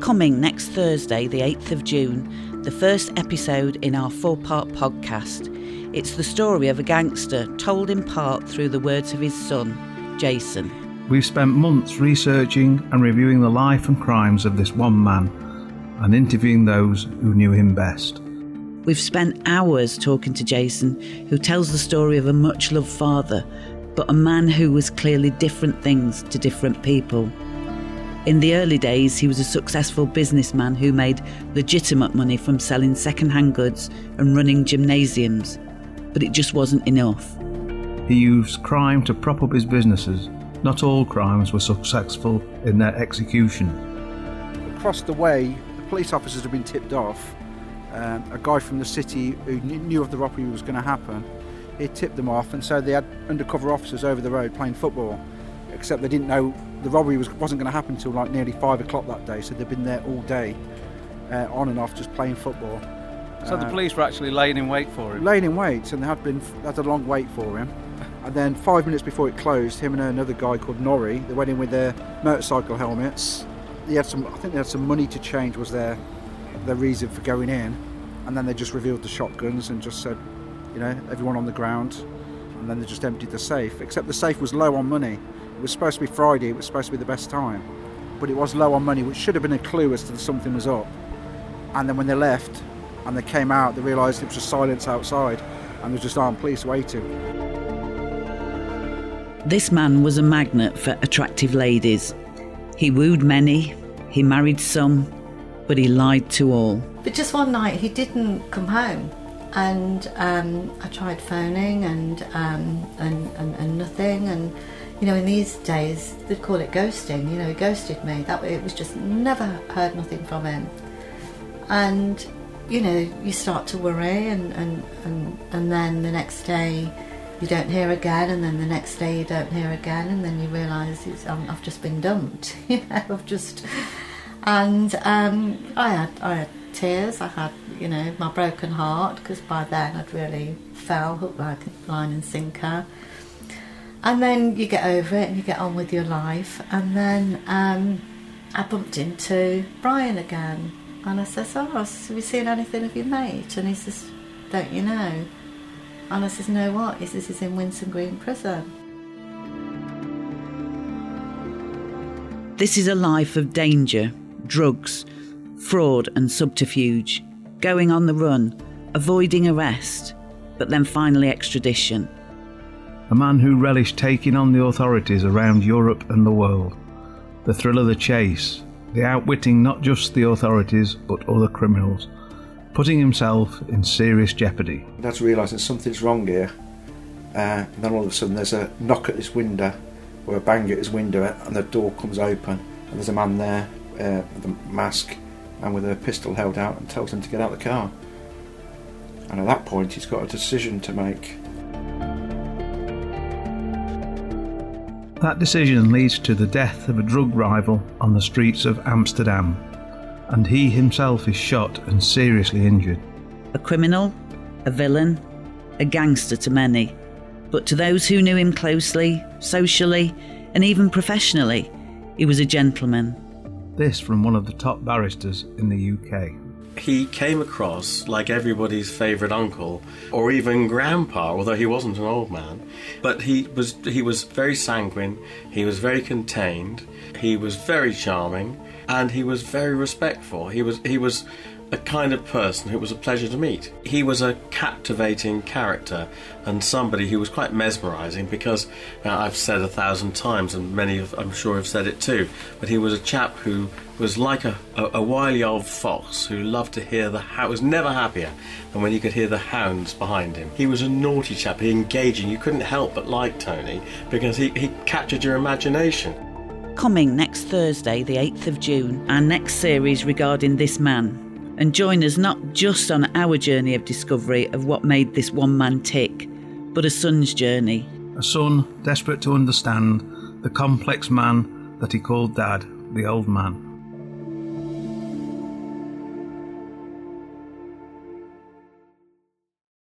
Coming next Thursday, the 8th of June, the first episode in our four part podcast. It's the story of a gangster told in part through the words of his son, Jason. We've spent months researching and reviewing the life and crimes of this one man and interviewing those who knew him best. We've spent hours talking to Jason, who tells the story of a much loved father, but a man who was clearly different things to different people. In the early days, he was a successful businessman who made legitimate money from selling second-hand goods and running gymnasiums, but it just wasn't enough. He used crime to prop up his businesses. Not all crimes were successful in their execution. Across the way, the police officers had been tipped off. Um, a guy from the city who knew of the robbery was going to happen, he tipped them off, and so they had undercover officers over the road playing football. Except they didn't know the robbery was, wasn't going to happen until like nearly five o'clock that day, so they'd been there all day, uh, on and off, just playing football. So the Uh, police were actually laying in wait for him. laying in wait, and they had been had a long wait for him. And then five minutes before it closed, him and another guy called Norrie, they went in with their motorcycle helmets. They had some, I think they had some money to change was their their reason for going in. And then they just revealed the shotguns and just said, you know, everyone on the ground. And then they just emptied the safe. Except the safe was low on money. It was supposed to be Friday. It was supposed to be the best time, but it was low on money, which should have been a clue as to something was up. And then when they left and they came out, they realised it was just silence outside and there's just armed police waiting. This man was a magnet for attractive ladies. He wooed many, he married some, but he lied to all. But just one night he didn't come home, and um, I tried phoning and, um, and and and nothing. And you know, in these days they'd call it ghosting. You know, he ghosted me. That way, it was just never heard nothing from him. And you know, you start to worry, and and and, and then the next day. You don't hear again, and then the next day you don't hear again, and then you realise um, I've just been dumped. You know, I've just and um, I had I had tears. I had you know my broken heart because by then I'd really fell hook, like line and sinker. And then you get over it and you get on with your life. And then um, I bumped into Brian again, and I says, "Oh, have you seen anything of your mate?" And he says, "Don't you know?" And I says, "No, what?" He says, "He's in Winson Green Prison." This is a life of danger, drugs, fraud, and subterfuge, going on the run, avoiding arrest, but then finally extradition. A man who relished taking on the authorities around Europe and the world. The thrill of the chase, the outwitting not just the authorities but other criminals, putting himself in serious jeopardy. Dad's realising something's wrong here. Uh, and then all of a sudden there's a knock at his window, or a bang at his window, and the door comes open, and there's a man there uh, with a mask and with a pistol held out and tells him to get out of the car. And at that point, he's got a decision to make. That decision leads to the death of a drug rival on the streets of Amsterdam, and he himself is shot and seriously injured. A criminal, a villain, a gangster to many. But to those who knew him closely, socially, and even professionally, he was a gentleman. This from one of the top barristers in the UK. He came across like everybody's favourite uncle or even grandpa, although he wasn't an old man. But he was he was very sanguine, he was very contained, he was very charming, and he was very respectful. He was he was a kind of person who was a pleasure to meet. He was a captivating character and somebody who was quite mesmerizing because uh, I've said a thousand times, and many of, I'm sure have said it too, but he was a chap who was like a, a, a wily old fox who loved to hear the hound, was never happier than when he could hear the hounds behind him. He was a naughty chap, he engaging. You couldn't help but like Tony because he, he captured your imagination. Coming next Thursday, the 8th of June, our next series regarding this man. And join us not just on our journey of discovery of what made this one man tick, but a son's journey. A son desperate to understand the complex man that he called Dad, the old man.